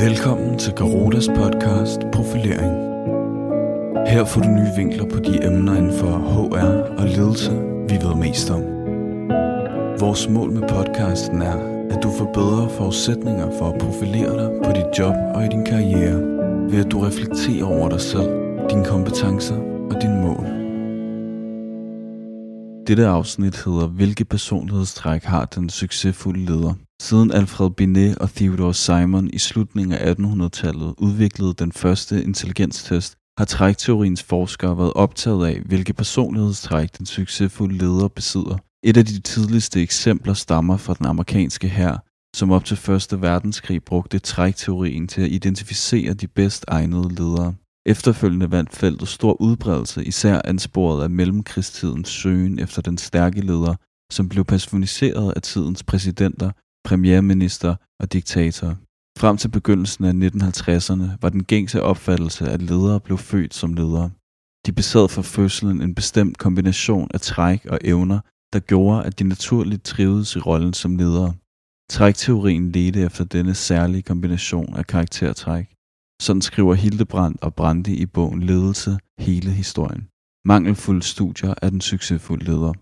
Velkommen til Garotas podcast Profilering. Her får du nye vinkler på de emner inden for HR og ledelse, vi ved mest om. Vores mål med podcasten er, at du får bedre forudsætninger for at profilere dig på dit job og i din karriere, ved at du reflekterer over dig selv, dine kompetencer og dine mål. Dette afsnit hedder Hvilke personlighedstræk har den succesfulde leder? Siden Alfred Binet og Theodore Simon i slutningen af 1800-tallet udviklede den første intelligenstest, har trækteoriens forskere været optaget af, hvilke personlighedstræk den succesfulde leder besidder. Et af de tidligste eksempler stammer fra den amerikanske hær, som op til 1. verdenskrig brugte trækteorien til at identificere de bedst egnede ledere. Efterfølgende vandt feltet stor udbredelse, især ansporet af mellemkrigstidens søgen efter den stærke leder, som blev personificeret af tidens præsidenter premierminister og diktator. Frem til begyndelsen af 1950'erne var den gængse opfattelse, at ledere blev født som ledere. De besad fra fødslen en bestemt kombination af træk og evner, der gjorde, at de naturligt trivedes i rollen som ledere. Trækteorien ledte efter denne særlige kombination af karaktertræk. Sådan skriver Hildebrandt og Brandi i bogen Ledelse hele historien. Mangelfulde studier af den succesfulde leder.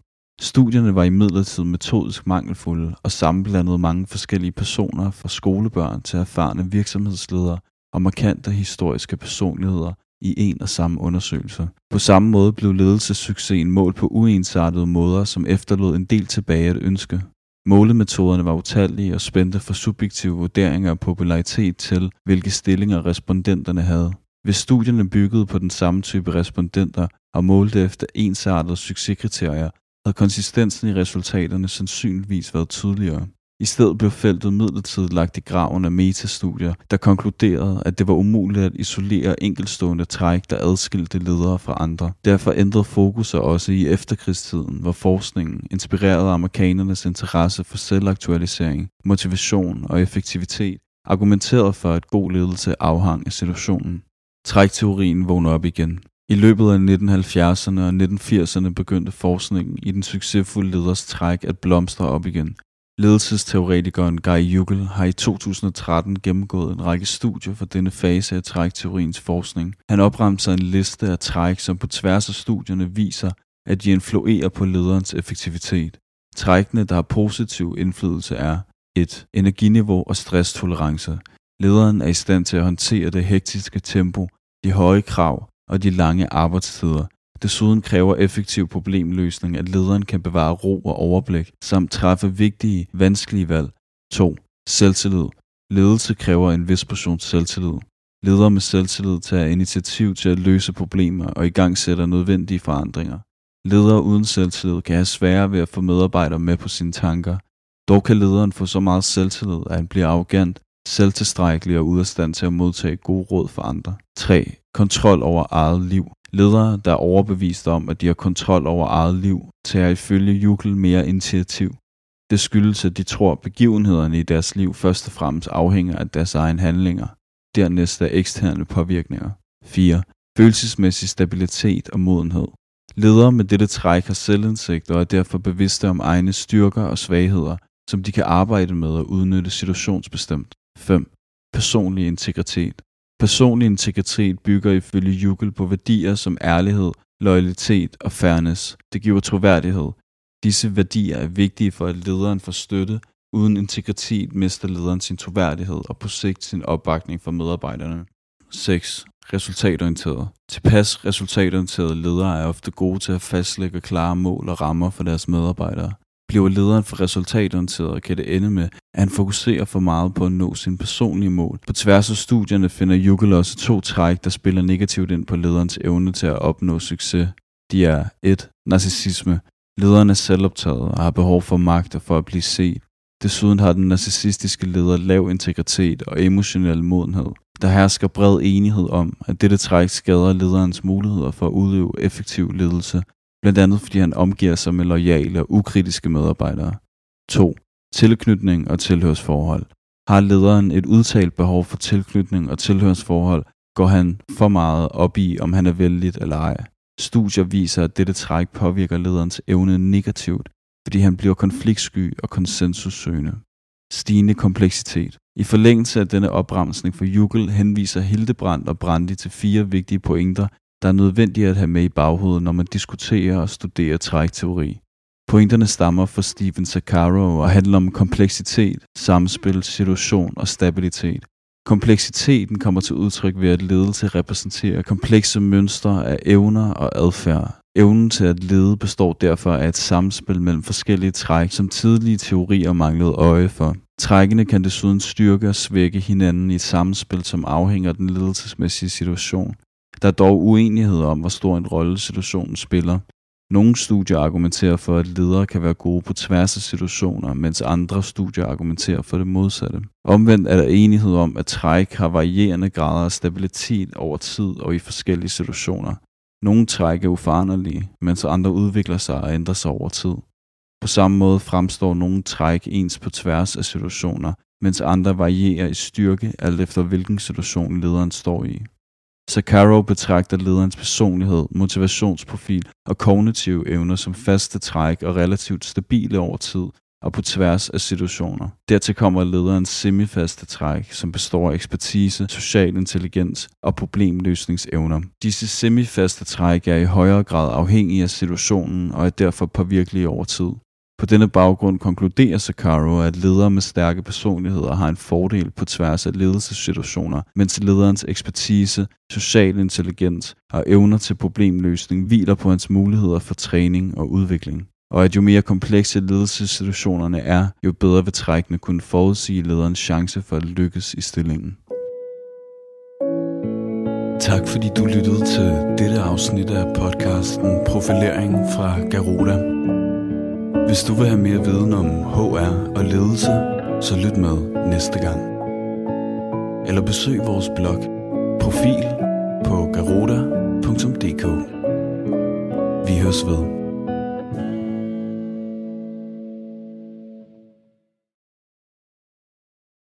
Studierne var imidlertid metodisk mangelfulde og sammenblandede mange forskellige personer fra skolebørn til erfarne virksomhedsledere og markante historiske personligheder i en og samme undersøgelse. På samme måde blev ledelsessuccesen målt på uensartede måder, som efterlod en del tilbage at ønske. Målemetoderne var utallige og spændte fra subjektive vurderinger af popularitet til, hvilke stillinger respondenterne havde. Hvis studierne byggede på den samme type respondenter og målte efter ensartede succeskriterier, havde konsistensen i resultaterne sandsynligvis været tydeligere. I stedet blev feltet midlertidigt lagt i graven af metastudier, der konkluderede, at det var umuligt at isolere enkeltstående træk, der adskilte ledere fra andre. Derfor ændrede fokus sig også i efterkrigstiden, hvor forskningen, inspireret af amerikanernes interesse for selvaktualisering, motivation og effektivitet, argumenterede for, at god ledelse afhang af situationen. Trækteorien vågner op igen. I løbet af 1970'erne og 1980'erne begyndte forskningen i den succesfulde leders træk at blomstre op igen. Ledelsesteoretikeren Guy Jugel har i 2013 gennemgået en række studier for denne fase af trækteoriens forskning. Han opremser en liste af træk, som på tværs af studierne viser, at de influerer på lederens effektivitet. Trækkene, der har positiv indflydelse er 1. Energiniveau og stresstolerance. Lederen er i stand til at håndtere det hektiske tempo, de høje krav og de lange arbejdstider. Desuden kræver effektiv problemløsning, at lederen kan bevare ro og overblik, samt træffe vigtige, vanskelige valg. 2. Selvtillid. Ledelse kræver en vis portion selvtillid. Ledere med selvtillid tager initiativ til at løse problemer og i gang sætter nødvendige forandringer. Ledere uden selvtillid kan have sværere ved at få medarbejdere med på sine tanker. Dog kan lederen få så meget selvtillid, at han bliver arrogant, selvtilstrækkelig og ude af stand til at modtage gode råd fra andre. 3. Kontrol over eget liv. Ledere, der er overbevist om, at de har kontrol over eget liv, tager ifølge Jukkel mere initiativ. Det skyldes, at de tror, at begivenhederne i deres liv først og fremmest afhænger af deres egen handlinger. Dernæst er eksterne påvirkninger. 4. Følelsesmæssig stabilitet og modenhed. Ledere med dette træk har selvindsigt og er derfor bevidste om egne styrker og svagheder, som de kan arbejde med og udnytte situationsbestemt. 5. Personlig integritet. Personlig integritet bygger ifølge Jukkel på værdier som ærlighed, loyalitet og fairness. Det giver troværdighed. Disse værdier er vigtige for, at lederen får støtte. Uden integritet mister lederen sin troværdighed og på sigt sin opbakning fra medarbejderne. 6. Resultatorienteret. Tilpas resultatorienterede ledere er ofte gode til at fastlægge klare mål og rammer for deres medarbejdere. Bliver lederen for resultatorienteret, kan det ende med, at han fokuserer for meget på at nå sine personlige mål. På tværs af studierne finder Jukkel også to træk, der spiller negativt ind på lederens evne til at opnå succes. De er 1. Narcissisme. Lederen er selvoptaget og har behov for magt og for at blive set. Desuden har den narcissistiske leder lav integritet og emotionel modenhed. Der hersker bred enighed om, at dette træk skader lederens muligheder for at udøve effektiv ledelse, blandt andet fordi han omgiver sig med lojale og ukritiske medarbejdere. 2. Tilknytning og tilhørsforhold. Har lederen et udtalt behov for tilknytning og tilhørsforhold, går han for meget op i, om han er vældigt eller ej. Studier viser, at dette træk påvirker lederens evne negativt, fordi han bliver konfliktsky og konsensussøgende. stigende kompleksitet. I forlængelse af denne opremsning for Jugel henviser Hildebrandt og Brandi til fire vigtige pointer, der er nødvendige at have med i baghovedet, når man diskuterer og studerer trækteori. Pointerne stammer fra Stephen Sakaro og handler om kompleksitet, samspil, situation og stabilitet. Kompleksiteten kommer til udtryk ved, at ledelse repræsenterer komplekse mønstre af evner og adfærd. Evnen til at lede består derfor af et samspil mellem forskellige træk, som tidlige teorier manglede øje for. Trækkene kan desuden styrke og svække hinanden i et samspil, som afhænger af den ledelsesmæssige situation. Der er dog uenighed om, hvor stor en rolle situationen spiller. Nogle studier argumenterer for, at ledere kan være gode på tværs af situationer, mens andre studier argumenterer for det modsatte. Omvendt er der enighed om, at træk har varierende grader af stabilitet over tid og i forskellige situationer. Nogle træk er uforanderlige, mens andre udvikler sig og ændrer sig over tid. På samme måde fremstår nogle træk ens på tværs af situationer, mens andre varierer i styrke alt efter hvilken situation lederen står i. Sakharov betragter lederens personlighed, motivationsprofil og kognitive evner som faste træk og relativt stabile over tid og på tværs af situationer. Dertil kommer lederens semifaste træk, som består af ekspertise, social intelligens og problemløsningsevner. Disse semifaste træk er i højere grad afhængige af situationen og er derfor påvirkelige over tid. På denne baggrund konkluderer Sakaro, at ledere med stærke personligheder har en fordel på tværs af ledelsessituationer, mens lederens ekspertise, social intelligens og evner til problemløsning hviler på hans muligheder for træning og udvikling. Og at jo mere komplekse ledelsessituationerne er, jo bedre vil trækkene kunne forudsige lederens chance for at lykkes i stillingen. Tak fordi du lyttede til dette afsnit af podcasten Profilering fra Garuda. Hvis du vil have mere viden om HR og ledelse, så lyt med næste gang. Eller besøg vores blog Profil på garoda.dk. Vi høres ved.